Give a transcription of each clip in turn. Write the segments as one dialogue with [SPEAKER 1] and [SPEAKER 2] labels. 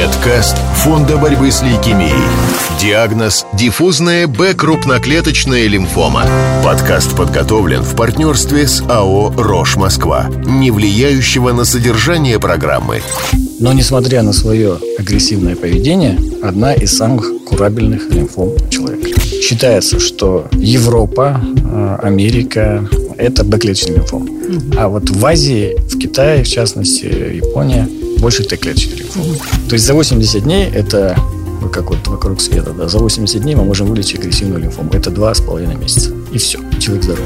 [SPEAKER 1] Медкаст Фонда борьбы с лейкемией. Диагноз – диффузная Б-крупноклеточная лимфома. Подкаст подготовлен в партнерстве с АО «Рош Москва», не влияющего на содержание программы.
[SPEAKER 2] Но несмотря на свое агрессивное поведение, одна из самых курабельных лимфом человека. Считается, что Европа, э, Америка – это Б-клеточный лимфом. А вот в Азии, в Китае, в частности, Япония, больше Т-клеточный лимфом. То есть за 80 дней это ну, как вот вокруг света, да, за 80 дней мы можем вылечить агрессивную лимфому. Это два с половиной месяца. И все. Человек здоров.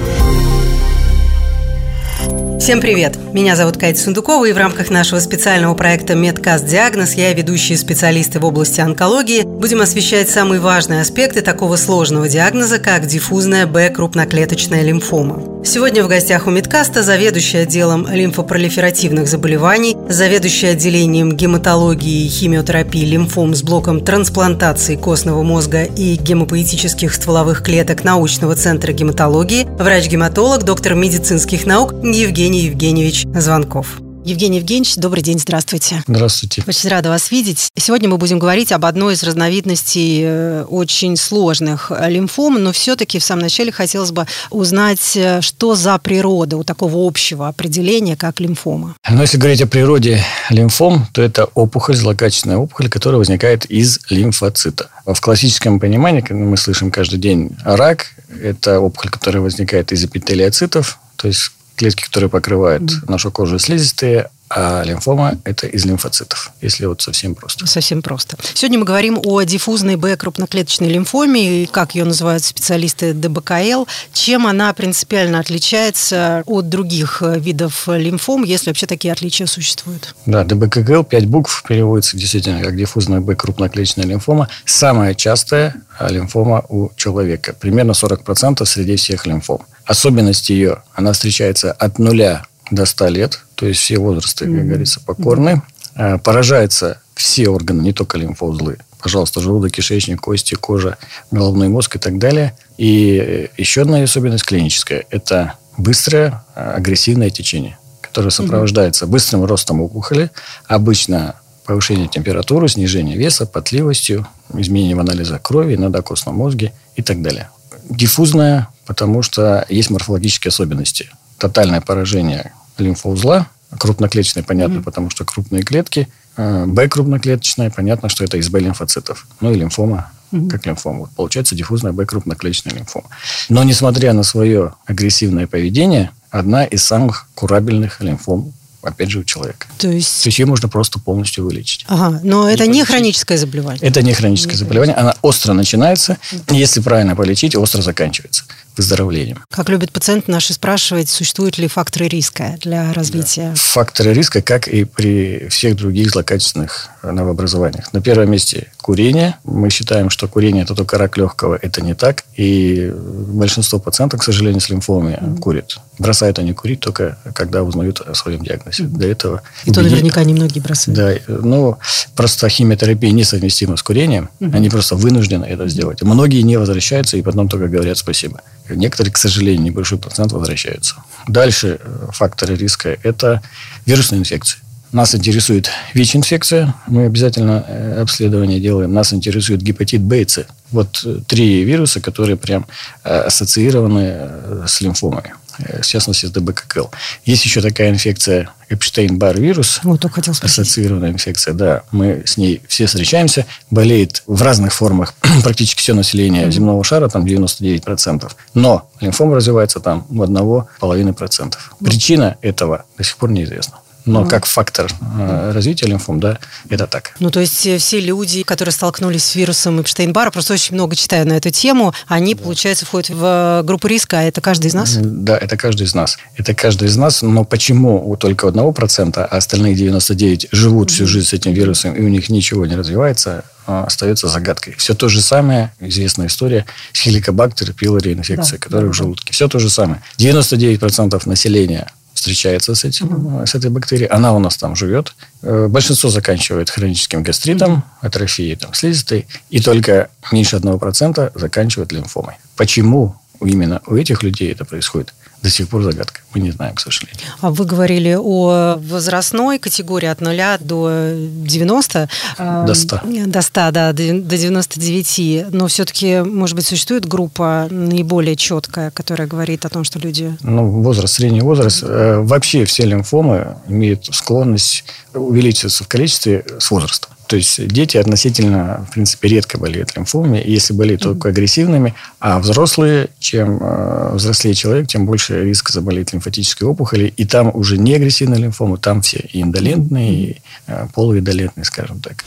[SPEAKER 3] Всем привет! Меня зовут Катя Сундукова, и в рамках нашего специального проекта «Медкаст Диагноз» я и ведущие специалисты в области онкологии будем освещать самые важные аспекты такого сложного диагноза, как диффузная Б-крупноклеточная лимфома. Сегодня в гостях у Медкаста заведующий отделом лимфопролиферативных заболеваний, заведующий отделением гематологии и химиотерапии лимфом с блоком трансплантации костного мозга и гемопоэтических стволовых клеток научного центра гематологии, врач-гематолог, доктор медицинских наук Евгений Евгеньевич Звонков. Евгений Евгеньевич, добрый день, здравствуйте.
[SPEAKER 2] Здравствуйте.
[SPEAKER 3] Очень рада вас видеть. Сегодня мы будем говорить об одной из разновидностей э, очень сложных лимфом, но все-таки в самом начале хотелось бы узнать, э, что за природа у такого общего определения, как лимфома.
[SPEAKER 2] Но если говорить о природе лимфом, то это опухоль, злокачественная опухоль, которая возникает из лимфоцита. В классическом понимании, когда мы слышим каждый день рак, это опухоль, которая возникает из эпителиоцитов, то есть клетки, которые покрывают mm-hmm. нашу кожу слизистые, а лимфома – это из лимфоцитов, если вот совсем просто.
[SPEAKER 3] Совсем просто. Сегодня мы говорим о диффузной Б-крупноклеточной лимфоме, как ее называют специалисты ДБКЛ. Чем она принципиально отличается от других видов лимфом, если вообще такие отличия существуют?
[SPEAKER 2] Да, ДБКЛ, пять букв, переводится действительно как диффузная Б-крупноклеточная лимфома. Самая частая лимфома у человека. Примерно 40% среди всех лимфом. Особенность ее, она встречается от нуля до 100 лет, то есть все возрасты, как говорится, покорны. Mm-hmm. Поражаются все органы, не только лимфоузлы. Пожалуйста, желудок, кишечник, кости, кожа, головной мозг и так далее. И э, еще одна особенность клиническая – это быстрое а, агрессивное течение, которое сопровождается быстрым ростом опухоли, обычно повышение температуры, снижение веса, потливостью, изменением анализа крови, иногда костном мозге и так далее. Диффузная, потому что есть морфологические особенности. Тотальное поражение лимфоузла, крупноклеточной, понятно, mm-hmm. потому что крупные клетки, э, Б крупноклеточная, понятно, что это из Б лимфоцитов. Ну и лимфома, mm-hmm. как лимфома. Вот получается диффузная Б крупноклеточная лимфома. Но несмотря на свое агрессивное поведение, одна из самых курабельных лимфом опять же, у человека.
[SPEAKER 3] То есть...
[SPEAKER 2] То есть ее можно просто полностью вылечить.
[SPEAKER 3] Ага, но это не хроническое заболевание.
[SPEAKER 2] Это не хроническое не заболевание. Она остро начинается, если правильно полечить, остро заканчивается выздоровлением.
[SPEAKER 3] Как любят пациенты наши спрашивать, существуют ли факторы риска для развития? Да.
[SPEAKER 2] Факторы риска, как и при всех других злокачественных новообразованиях. На первом месте курение. Мы считаем, что курение – это только рак легкого. Это не так. И большинство пациентов, к сожалению, с лимфомами mm-hmm. курят. Бросают они курить только, когда узнают о своем диагнозе. Mm-hmm. До этого...
[SPEAKER 3] И то наверняка немногие бросают.
[SPEAKER 2] Да. Ну, просто химиотерапия несовместима с курением. Mm-hmm. Они просто вынуждены это сделать. Многие не возвращаются и потом только говорят спасибо. Некоторые, к сожалению, небольшой процент возвращаются. Дальше э, факторы риска – это вирусные инфекции. Нас интересует ВИЧ-инфекция, мы обязательно э, обследование делаем. Нас интересует гепатит Б и С. Вот э, три вируса, которые прям ассоциированы с лимфомой. Э, в частности, с ДБККЛ. Есть еще такая инфекция Эпштейн-Бар вирус.
[SPEAKER 3] Вот, только хотел
[SPEAKER 2] Ассоциированная инфекция, да. Мы с ней все встречаемся. Болеет в разных формах практически все население земного шара, там 99%. Но лимфома развивается там у одного половины процентов. Причина этого до сих пор неизвестна но mm как фактор э, развития лимфом, да, это так.
[SPEAKER 3] Ну, то есть э, все люди, которые столкнулись с вирусом Эпштейн-Барра, просто очень много читаю на эту тему, они, да. получается, входят в э, группу риска, а это каждый из нас?
[SPEAKER 2] Да, это каждый из нас. Это каждый из нас, но почему у только одного процента, а остальные 99 живут всю жизнь с этим вирусом, и у них ничего не развивается, а, остается загадкой. Все то же самое, известная история, хеликобактер пилори инфекция, да, которая да, в желудке. Все то же самое. 99% населения встречается с, этим, mm-hmm. с этой бактерией. Она у нас там живет. Э, большинство заканчивает хроническим гастритом, атрофией там, слизистой. И только меньше 1% заканчивает лимфомой. Почему именно у этих людей это происходит? До сих пор загадка. Мы не знаем, к сожалению.
[SPEAKER 3] А вы говорили о возрастной категории от 0 до 90.
[SPEAKER 2] До 100.
[SPEAKER 3] До 100, да, до 99. Но все-таки, может быть, существует группа наиболее четкая, которая говорит о том, что люди...
[SPEAKER 2] Ну, возраст, средний возраст. Э, вообще все лимфомы имеют склонность увеличиваться в количестве с возрастом. То есть дети относительно, в принципе, редко болеют лимфомами, и если болеют только агрессивными, а взрослые, чем э, взрослее человек, тем больше риск заболеть лимфатической опухолью, и там уже не агрессивные лимфомы, там все и индолентные, и э, полуиндолентные, скажем так.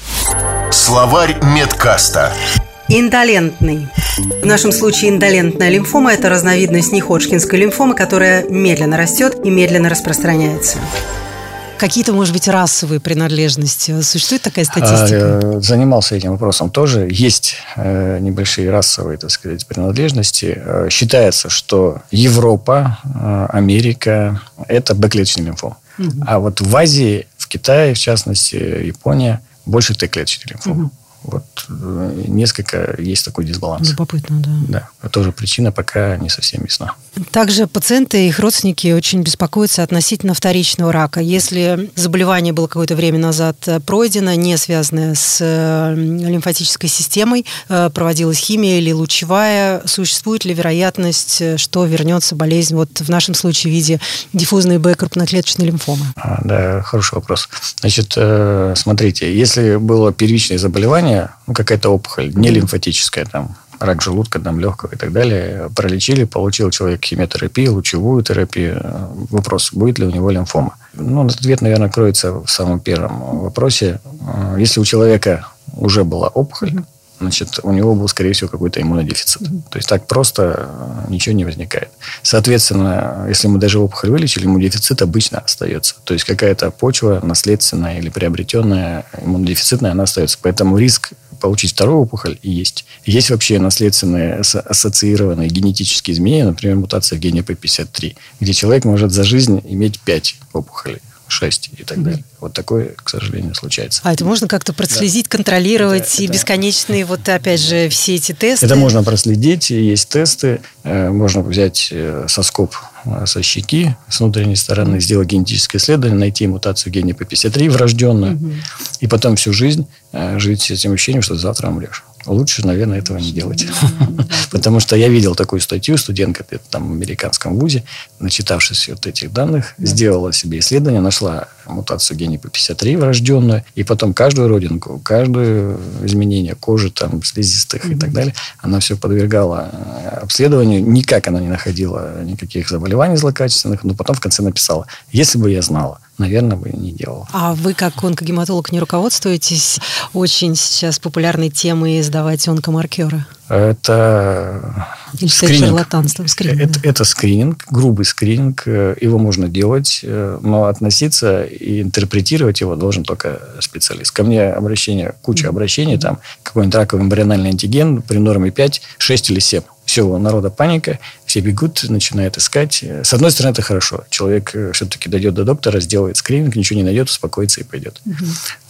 [SPEAKER 1] Словарь медкаста.
[SPEAKER 3] Индолентный. В нашем случае индолентная лимфома – это разновидность неходжкинской лимфомы, которая медленно растет и медленно распространяется. Какие-то, может быть, расовые принадлежности? Существует такая статистика?
[SPEAKER 2] А, занимался этим вопросом тоже. Есть э, небольшие расовые, так сказать, принадлежности. Э, считается, что Европа, э, Америка – это Б-клеточный лимфом. Угу. А вот в Азии, в Китае, в частности, Япония, больше Т-клеточный лимфом. Угу. Вот э, несколько есть такой дисбаланс.
[SPEAKER 3] Любопытно, да.
[SPEAKER 2] Да, тоже причина пока не совсем ясна.
[SPEAKER 3] Также пациенты и их родственники очень беспокоятся относительно вторичного рака. Если заболевание было какое-то время назад э, пройдено, не связанное с э, лимфатической системой, проводилась химия или лучевая, существует ли вероятность, что вернется болезнь вот в нашем случае в виде диффузной Б крупноклеточной лимфомы?
[SPEAKER 2] А, да, хороший вопрос. Значит, смотрите, если было первичное заболевание, ну, какая-то опухоль, не лимфатическая, там, рак желудка, там, легкого и так далее, пролечили, получил человек химиотерапию, лучевую терапию. Вопрос, будет ли у него лимфома? Ну, ответ, наверное, кроется в самом первом вопросе. Если у человека уже была опухоль, значит, у него был, скорее всего, какой-то иммунодефицит. То есть так просто э, ничего не возникает. Соответственно, если мы даже опухоль вылечили, иммунодефицит обычно остается. То есть какая-то почва наследственная или приобретенная иммунодефицитная, она остается. Поэтому риск получить вторую опухоль и есть. Есть вообще наследственные ассоциированные генетические изменения, например, мутация в гене P53, где человек может за жизнь иметь 5 опухолей. 6 и так далее. Вот такое, к сожалению, случается.
[SPEAKER 3] А это можно как-то проследить, да. контролировать да, и это... бесконечные, вот опять же, все эти тесты?
[SPEAKER 2] Это можно проследить, есть тесты. Э, можно взять э, соскоп э, со щеки, с внутренней стороны, сделать генетическое исследование, найти мутацию гена P53 врожденную, угу. и потом всю жизнь жить с этим ощущением, что завтра умрешь лучше, наверное, этого не делать. Потому что я видел такую статью, студентка там в американском вузе, начитавшись вот этих данных, сделала себе исследование, нашла мутацию гена P53 врожденную, и потом каждую родинку, каждое изменение кожи, там, слизистых и так далее, она все подвергала э, обследованию. Никак она не находила никаких заболеваний злокачественных, но потом в конце написала, если бы я знала, наверное, бы не делал.
[SPEAKER 3] А вы, как онкогематолог, не руководствуетесь очень сейчас популярной темой сдавать онкомаркеры?
[SPEAKER 2] Это
[SPEAKER 3] Или скрининг. скрининг
[SPEAKER 2] это, это скрининг, грубый скрининг. Его можно делать, но относиться и интерпретировать его должен только специалист. Ко мне обращение, куча обращений, там какой-нибудь раковый эмбриональный антиген при норме 5, 6 или 7 все, у народа паника, все бегут, начинают искать. С одной стороны, это хорошо. Человек э, все-таки дойдет до доктора, сделает скрининг, ничего не найдет, успокоится и пойдет. Угу.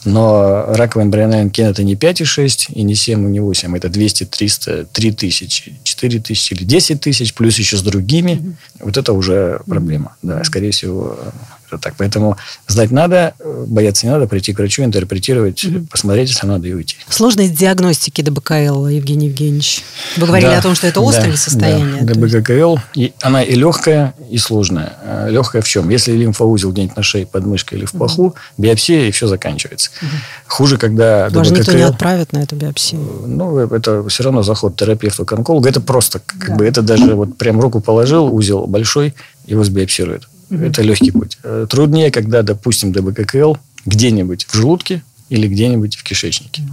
[SPEAKER 2] Но раковый эмбриональный ген это не 5,6 и не 7, и не 8. Это 200, 300, 3 тысячи, 4 тысячи или 10 тысяч, плюс еще с другими. Угу. Вот это уже проблема. Угу. Да, скорее всего, это так. Поэтому знать надо, бояться не надо, прийти к врачу, интерпретировать, угу. посмотреть, если надо, и уйти.
[SPEAKER 3] Сложность диагностики ДБКЛ, Евгений Евгеньевич. Вы говорили да, о том, что это острое да, состояние.
[SPEAKER 2] Да. ДБКЛ, и она и легкая, и сложная. А легкая в чем? Если лимфоузел где-нибудь на шее, под мышкой или в паху, угу. биопсия, и все заканчивается. Угу. Хуже, когда
[SPEAKER 3] ДБКЛ... никто не отправит на эту биопсию.
[SPEAKER 2] Ну, это все равно заход терапевта к онкологу. Это просто, как да. бы, это даже вот прям руку положил, узел большой, его сбиопсируют. Угу. Это легкий путь. Э, труднее, когда, допустим, ДБККЛ где-нибудь в желудке или где-нибудь в кишечнике.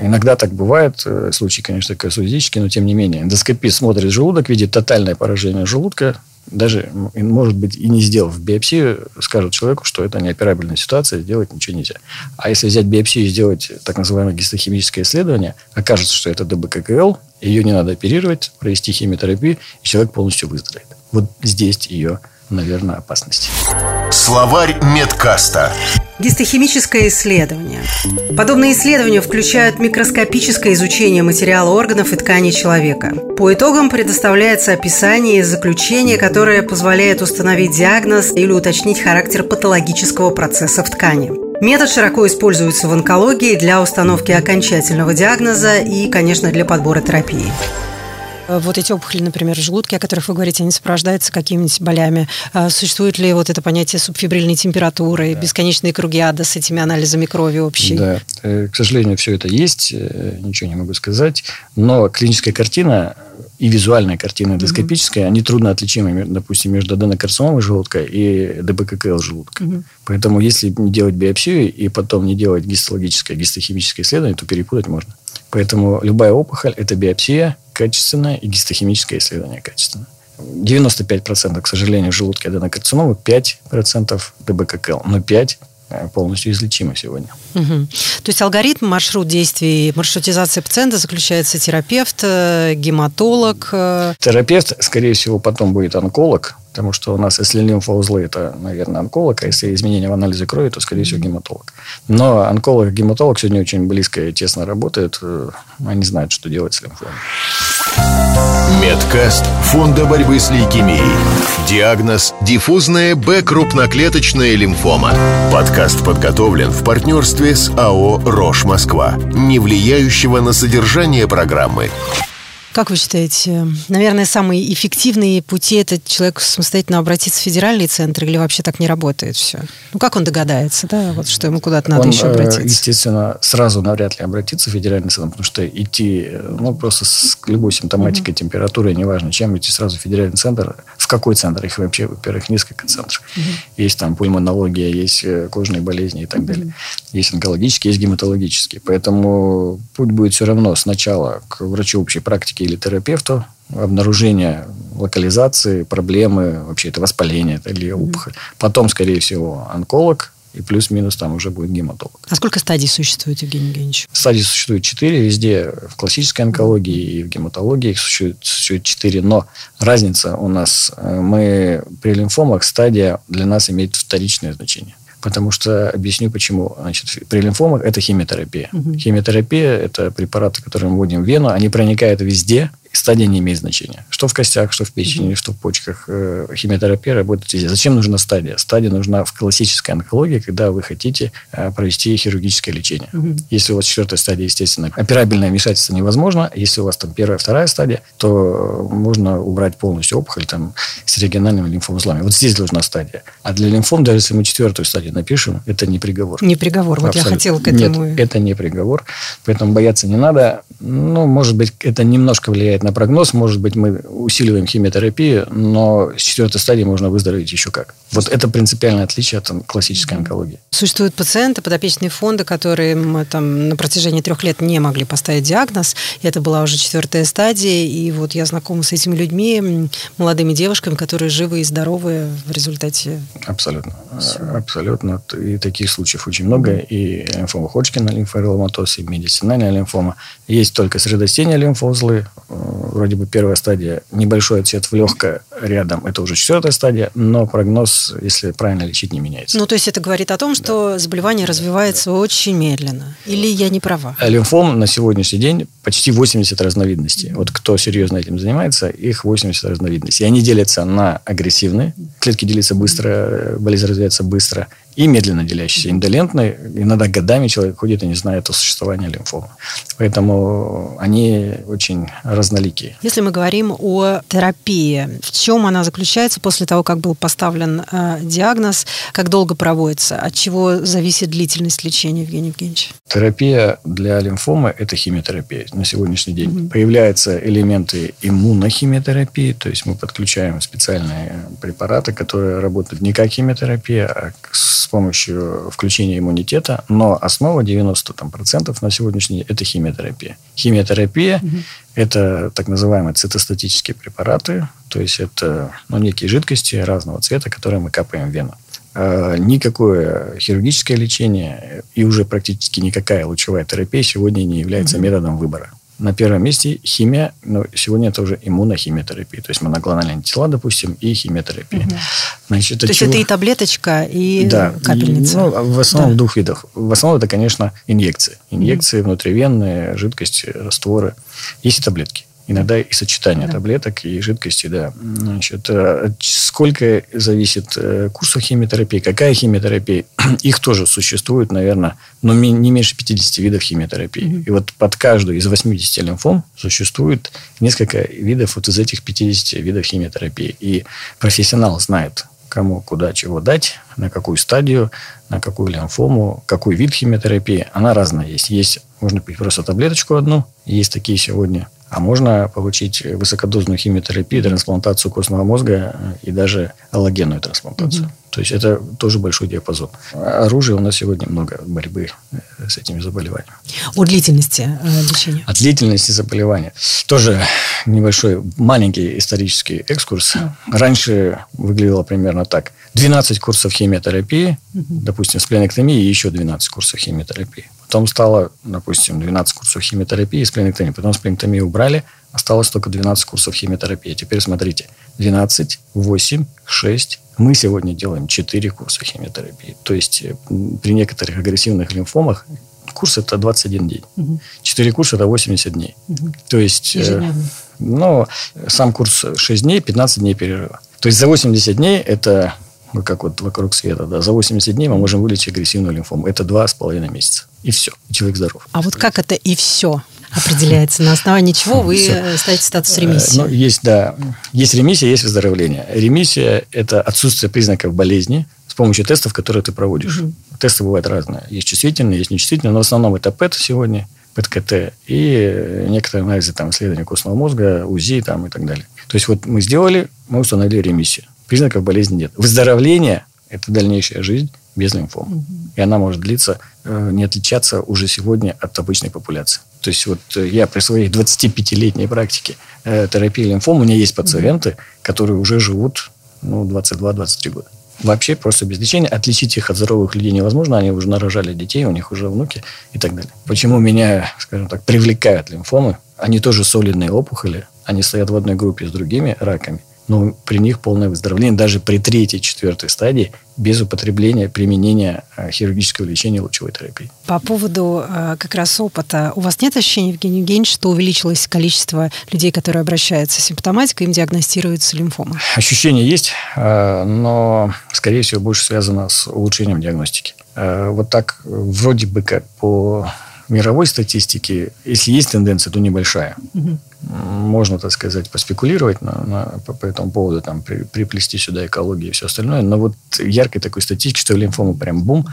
[SPEAKER 2] Иногда так бывает, э, случаи, конечно, казуистические, но тем не менее. Эндоскопист смотрит желудок, видит тотальное поражение желудка, даже, может быть, и не сделав биопсию, скажут человеку, что это неоперабельная ситуация, сделать ничего нельзя. А если взять биопсию и сделать так называемое гистохимическое исследование, окажется, что это ДБККЛ, ее не надо оперировать, провести химиотерапию, и человек полностью выздоровеет. Вот здесь ее наверное, опасности.
[SPEAKER 1] Словарь медкаста.
[SPEAKER 3] Гистохимическое исследование. Подобные исследования включают микроскопическое изучение материала органов и тканей человека. По итогам предоставляется описание и заключение, которое позволяет установить диагноз или уточнить характер патологического процесса в ткани. Метод широко используется в онкологии для установки окончательного диагноза и, конечно, для подбора терапии.
[SPEAKER 4] Э, вот эти опухоли, например, в желудке, о которых вы говорите, они сопровождаются какими-нибудь болями. А существует ли вот это понятие субфибрильной температуры, да. бесконечные круги ада с этими анализами крови общей?
[SPEAKER 2] Да, э, к сожалению, все это есть, э, ничего не могу сказать. Но клиническая картина и визуальная картина эндоскопическая, mm-hmm. они трудно отличимы, допустим, между аденокарциномой желудка и ДБККЛ желудка. Mm-hmm. Поэтому, если не делать биопсию и потом не делать гистологическое, гистохимическое исследование, то перепутать можно. Поэтому любая опухоль – это биопсия качественная и гистохимическое исследование качественное. 95%, к сожалению, в желудке аденокарциномы, 5% ДБККЛ. Но 5 э, полностью излечимы сегодня.
[SPEAKER 4] Угу. То есть алгоритм, маршрут действий, маршрутизация пациента заключается терапевт, э, гематолог. Э.
[SPEAKER 2] Терапевт, скорее всего, потом будет онколог, Потому что у нас, если лимфоузлы, это, наверное, онколог, а если изменения в анализе крови, то, скорее всего, гематолог. Но онколог и гематолог сегодня очень близко и тесно работают. Э, они знают, что делать с лимфомой.
[SPEAKER 1] Медкаст Фонда борьбы с лейкемией. Диагноз – диффузная Б-крупноклеточная лимфома. Подкаст подготовлен в партнерстве с АО «Рош Москва», не влияющего на содержание программы.
[SPEAKER 4] Как вы считаете, наверное, самые эффективные пути это человек самостоятельно обратиться в федеральный центр или вообще так не работает все? Ну, как он догадается, да, вот что ему куда-то надо
[SPEAKER 2] он,
[SPEAKER 4] еще э, обратиться?
[SPEAKER 2] естественно, сразу навряд ли обратиться в федеральный центр, потому что идти, ну, просто с любой симптоматикой, mm-hmm. температурой, неважно чем, идти сразу в федеральный центр. В какой центр? Их вообще, во-первых, несколько центров. Mm-hmm. Есть там пульмонология, есть э, кожные болезни и так далее. Есть онкологические, есть гематологические. Поэтому путь будет все равно сначала к врачу общей практики или терапевту обнаружение локализации, проблемы, вообще это воспаление это или опухоль. Mm-hmm. Потом, скорее всего, онколог, и плюс-минус там уже будет гематолог.
[SPEAKER 4] А сколько стадий существует, Евгений Евгеньевич?
[SPEAKER 2] Стадий существует четыре везде. В классической онкологии и в гематологии их существует четыре. Но разница у нас, э, мы при лимфомах стадия для нас имеет вторичное значение. Потому что объясню почему. Значит, при лимфомах это химиотерапия. Угу. Химиотерапия это препараты, которые мы вводим в вену, они проникают везде, стадия не имеет значения. Что в костях, что в печени, mm-hmm. что в почках. Э, химиотерапия работает везде. Зачем нужна стадия? Стадия нужна в классической онкологии, когда вы хотите э, провести хирургическое лечение. Mm-hmm. Если у вас четвертая стадия, естественно, операбельное вмешательство невозможно. Если у вас там первая, вторая стадия, то можно убрать полностью опухоль там, с региональными лимфоузлами. Вот здесь должна стадия. А для лимфом, даже если мы четвертую стадию напишем, это не приговор.
[SPEAKER 4] Не приговор. Вот Абсолютно. я хотела к этому.
[SPEAKER 2] Нет, это не приговор. Поэтому бояться не надо. Ну, может быть, это немножко влияет влияет на прогноз. Может быть, мы усиливаем химиотерапию, но с четвертой стадии можно выздороветь еще как. Вот это принципиальное отличие от классической онкологии.
[SPEAKER 4] Существуют пациенты, подопечные фонды, которые там на протяжении трех лет не могли поставить диагноз. Это была уже четвертая стадия. И вот я знакома с этими людьми, молодыми девушками, которые живы и здоровы в результате.
[SPEAKER 2] Абсолютно. Всего. Абсолютно. И таких случаев очень много. И лимфома Ходжкина, лимфоэроломатоз, и медицинальная лимфома. Есть только средостения лимфоузлы, вроде бы первая стадия, небольшой отсет в легкое рядом, это уже четвертая стадия, но прогноз, если правильно лечить, не меняется.
[SPEAKER 4] Ну, то есть это говорит о том, что да. заболевание развивается да. очень медленно. Или я не права?
[SPEAKER 2] А лимфом на сегодняшний день почти 80 разновидностей. Вот кто серьезно этим занимается, их 80 разновидностей. И они делятся на агрессивные, клетки делятся быстро, болезнь развивается быстро, и медленно делящийся, индолентный. Иногда годами человек ходит и не знает о существовании лимфомы. Поэтому они очень разноликие.
[SPEAKER 4] Если мы говорим о терапии, в чем она заключается после того, как был поставлен э, диагноз, как долго проводится, от чего зависит длительность лечения, Евгений Евгеньевич?
[SPEAKER 2] Терапия для лимфомы – это химиотерапия на сегодняшний день. Mm-hmm. Появляются элементы иммунохимиотерапии, то есть мы подключаем специальные препараты, которые работают не как химиотерапия, а с помощью включения иммунитета, но основа 90% там, процентов на сегодняшний день – это химиотерапия. Химиотерапия угу. – это так называемые цитостатические препараты, то есть это ну, некие жидкости разного цвета, которые мы капаем в вену. А, никакое хирургическое лечение и уже практически никакая лучевая терапия сегодня не является угу. методом выбора. На первом месте химия, но сегодня это уже иммунохимиотерапия, то есть моноклональные антитела, допустим, и химиотерапия. Угу.
[SPEAKER 4] Значит, то есть чего? это и таблеточка, и да, капельница? И,
[SPEAKER 2] ну, в основном да. в двух видах. В основном это, конечно, инъекции. Инъекции угу. внутривенные, жидкости, растворы. Есть и таблетки. Иногда и сочетание да. таблеток и жидкости, да. Значит, э, сколько зависит э, курсов химиотерапии, какая химиотерапия, их тоже существует, наверное, но не меньше 50 видов химиотерапии. Mm-hmm. И вот под каждую из 80 лимфом существует несколько видов вот из этих 50 видов химиотерапии. И профессионал знает, кому куда чего дать, на какую стадию, на какую лимфому, какой вид химиотерапии. Она разная есть. Есть, можно пить просто таблеточку одну, есть такие сегодня а можно получить высокодозную химиотерапию, трансплантацию костного мозга и даже аллогенную трансплантацию. Угу. То есть это тоже большой диапазон. Оружия у нас сегодня много борьбы э, с этими заболеваниями.
[SPEAKER 4] О длительности э, лечения?
[SPEAKER 2] О длительности заболевания. Тоже небольшой, маленький исторический экскурс. Раньше выглядело примерно так. 12 курсов химиотерапии, угу. допустим, с пленэктомией и еще 12 курсов химиотерапии. Потом стало, допустим, 12 курсов химиотерапии с пленэктомией. Потом с пленэктомией убрали, осталось только 12 курсов химиотерапии. Теперь смотрите, 12, 8, 6. Мы сегодня делаем 4 курса химиотерапии. То есть э, при некоторых агрессивных лимфомах курс это 21 день. Угу. 4 курса это 80 дней. Угу. То есть, э, ну, сам курс 6 дней, 15 дней перерыва. То есть за 80 дней это ну, как вот вокруг света, да, за 80 дней мы можем вылечить агрессивную лимфому. Это два с половиной месяца. И все. Человек здоров.
[SPEAKER 4] А вот как это и все определяется? На основании чего вы все. ставите статус ремиссии?
[SPEAKER 2] Ну, есть, да. Есть ремиссия, есть выздоровление. Ремиссия – это отсутствие признаков болезни с помощью тестов, которые ты проводишь. Угу. Тесты бывают разные. Есть чувствительные, есть нечувствительные, но в основном это ПЭТ сегодня, ПЭТ-КТ и некоторые анализы там, исследования костного мозга, УЗИ там, и так далее. То есть, вот мы сделали, мы установили ремиссию признаков болезни нет. Выздоровление – это дальнейшая жизнь без лимфомы. Угу. И она может длиться, э, не отличаться уже сегодня от обычной популяции. То есть вот э, я при своей 25-летней практике э, терапии лимфом, у меня есть пациенты, которые уже живут ну, 22-23 года. Вообще просто без лечения. Отличить их от здоровых людей невозможно. Они уже нарожали детей, у них уже внуки и так далее. Почему меня, скажем так, привлекают лимфомы? Они тоже солидные опухоли. Они стоят в одной группе с другими раками но при них полное выздоровление даже при третьей, четвертой стадии без употребления, применения э, хирургического лечения лучевой терапии.
[SPEAKER 4] По поводу э, как раз опыта, у вас нет ощущения, Евгений Евгеньевич, что увеличилось количество людей, которые обращаются с симптоматикой, им диагностируется лимфома?
[SPEAKER 2] Ощущение есть, э, но, скорее всего, больше связано с улучшением диагностики. Вот так вроде бы как по мировой статистике, если есть тенденция, то небольшая. Угу можно, так сказать, поспекулировать на, на, по, по этому поводу, там, при, приплести сюда экологию и все остальное. Но вот яркой такой статистики, что лимфомы прям бум.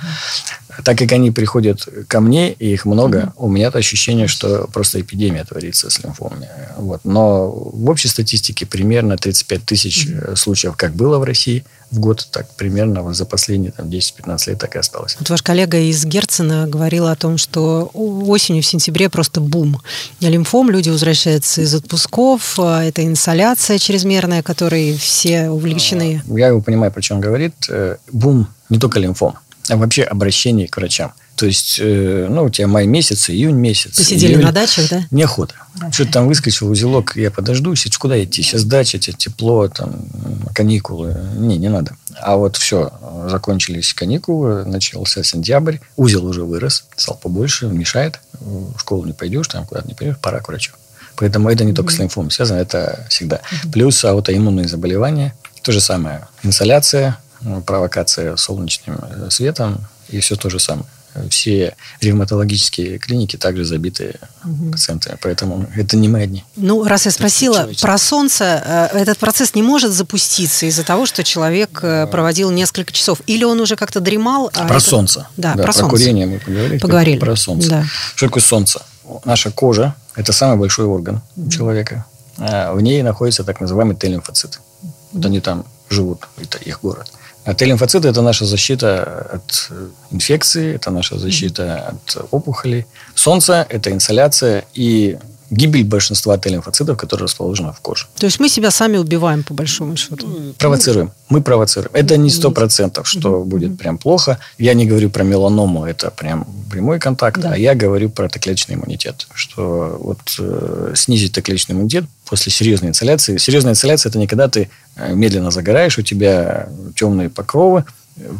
[SPEAKER 2] Так как они приходят ко мне, и их много, mm-hmm. у меня ощущение, что просто эпидемия творится с лимфомами. Вот. Но в общей статистике примерно 35 тысяч mm-hmm. случаев, как было в России – в год так примерно за последние там, 10-15 лет так и осталось.
[SPEAKER 4] Вот ваш коллега из Герцена говорил о том, что осенью, в сентябре просто бум. Лимфом люди возвращаются из отпусков, а это инсоляция чрезмерная, которой все увлечены.
[SPEAKER 2] Я его понимаю, про что он говорит. Э, бум не только лимфом, а вообще обращение к врачам. То есть, э, ну, у тебя май месяц, июнь месяц.
[SPEAKER 4] Посидели июль. на дачах, да?
[SPEAKER 2] Неохота. Да. Что-то там выскочил узелок, я подожду, сейчас куда идти? Сейчас дача, тебе тепло, там, каникулы. Не, не надо. А вот все, закончились каникулы, начался сентябрь, узел уже вырос, стал побольше, мешает. В школу не пойдешь, там куда-то не пойдешь, пора к врачу. Поэтому это не только с лимфомом связано, это всегда. Mm-hmm. Плюс аутоиммунные заболевания. То же самое. Инсоляция, провокация солнечным э, светом и все то же самое все ревматологические клиники также забиты угу. пациентами, поэтому это не мы одни.
[SPEAKER 4] Ну, раз я спросила про солнце, э, этот процесс не может запуститься из-за того, что человек э, проводил несколько часов, или он уже как-то дремал?
[SPEAKER 2] А про это... солнце.
[SPEAKER 4] Да,
[SPEAKER 2] да
[SPEAKER 4] про,
[SPEAKER 2] про
[SPEAKER 4] солнце.
[SPEAKER 2] курение мы поговорили.
[SPEAKER 4] Поговорили.
[SPEAKER 2] Про солнце. Да. Что такое солнце? Наша кожа – это самый большой орган у человека. В ней находится так называемый Т-лимфоцит. Вот они там живут, это их город. А Т-лимфоциты – это наша защита от инфекции, это наша защита от опухолей. Солнце – это инсоляция и гибель большинства Т-лимфоцитов, которые расположены в коже.
[SPEAKER 4] То есть мы себя сами убиваем, по большому счету?
[SPEAKER 2] Провоцируем. Мы провоцируем. Это не сто процентов, что будет прям плохо. Я не говорю про меланому, это прям прямой контакт, да. а я говорю про Т-клеточный иммунитет. Что вот э, снизить Т-клеточный иммунитет после серьезной инсоляции. Серьезная инсоляция – это не когда ты э, медленно загораешь, у тебя темные покровы,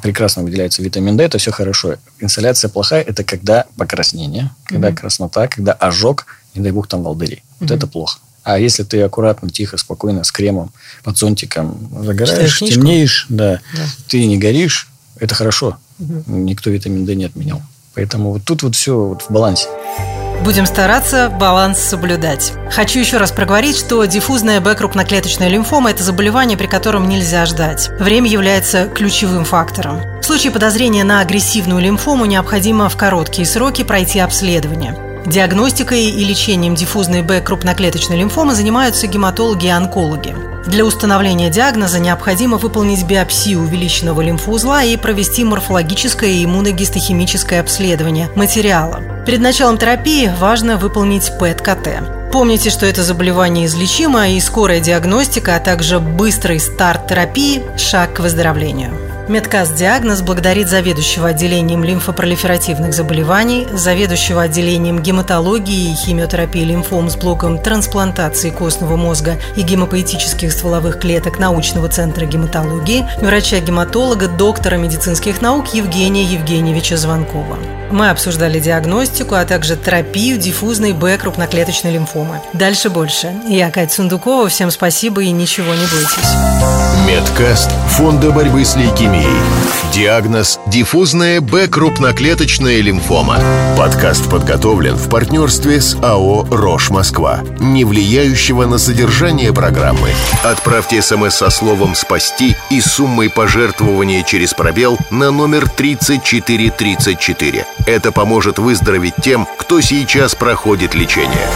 [SPEAKER 2] прекрасно выделяется витамин D, это все хорошо. Инсоляция плохая – это когда покраснение, когда mm-hmm. краснота, когда ожог, не дай бог там волдыри. Вот mm-hmm. это плохо. А если ты аккуратно, тихо, спокойно, с кремом, под зонтиком загораешь, темнеешь, да, да, ты не горишь, это хорошо. Угу. Никто витамин D не отменял. Поэтому вот тут вот все вот в балансе.
[SPEAKER 3] Будем стараться баланс соблюдать. Хочу еще раз проговорить, что диффузная Б-крупноклеточная лимфома – это заболевание, при котором нельзя ждать. Время является ключевым фактором. В случае подозрения на агрессивную лимфому необходимо в короткие сроки пройти обследование. Диагностикой и лечением диффузной Б крупноклеточной лимфомы занимаются гематологи и онкологи. Для установления диагноза необходимо выполнить биопсию увеличенного лимфоузла и провести морфологическое и иммуногистохимическое обследование материала. Перед началом терапии важно выполнить ПЭТ-КТ. Помните, что это заболевание излечимо, и скорая диагностика, а также быстрый старт терапии – шаг к выздоровлению. Медкаст «Диагноз» благодарит заведующего отделением лимфопролиферативных заболеваний, заведующего отделением гематологии и химиотерапии лимфом с блоком трансплантации костного мозга и гемопоэтических стволовых клеток научного центра гематологии, врача-гематолога, доктора медицинских наук Евгения Евгеньевича Звонкова. Мы обсуждали диагностику, а также терапию диффузной Б крупноклеточной лимфомы. Дальше больше. Я Катя Сундукова. Всем спасибо и ничего не бойтесь.
[SPEAKER 1] Медкаст Фонда борьбы с лейкемией. Диагноз – диффузная Б крупноклеточная лимфома. Подкаст подготовлен в партнерстве с АО «Рош Москва», не влияющего на содержание программы. Отправьте смс со словом «Спасти» и суммой пожертвования через пробел на номер 3434. Это поможет выздороветь тем, кто сейчас проходит лечение.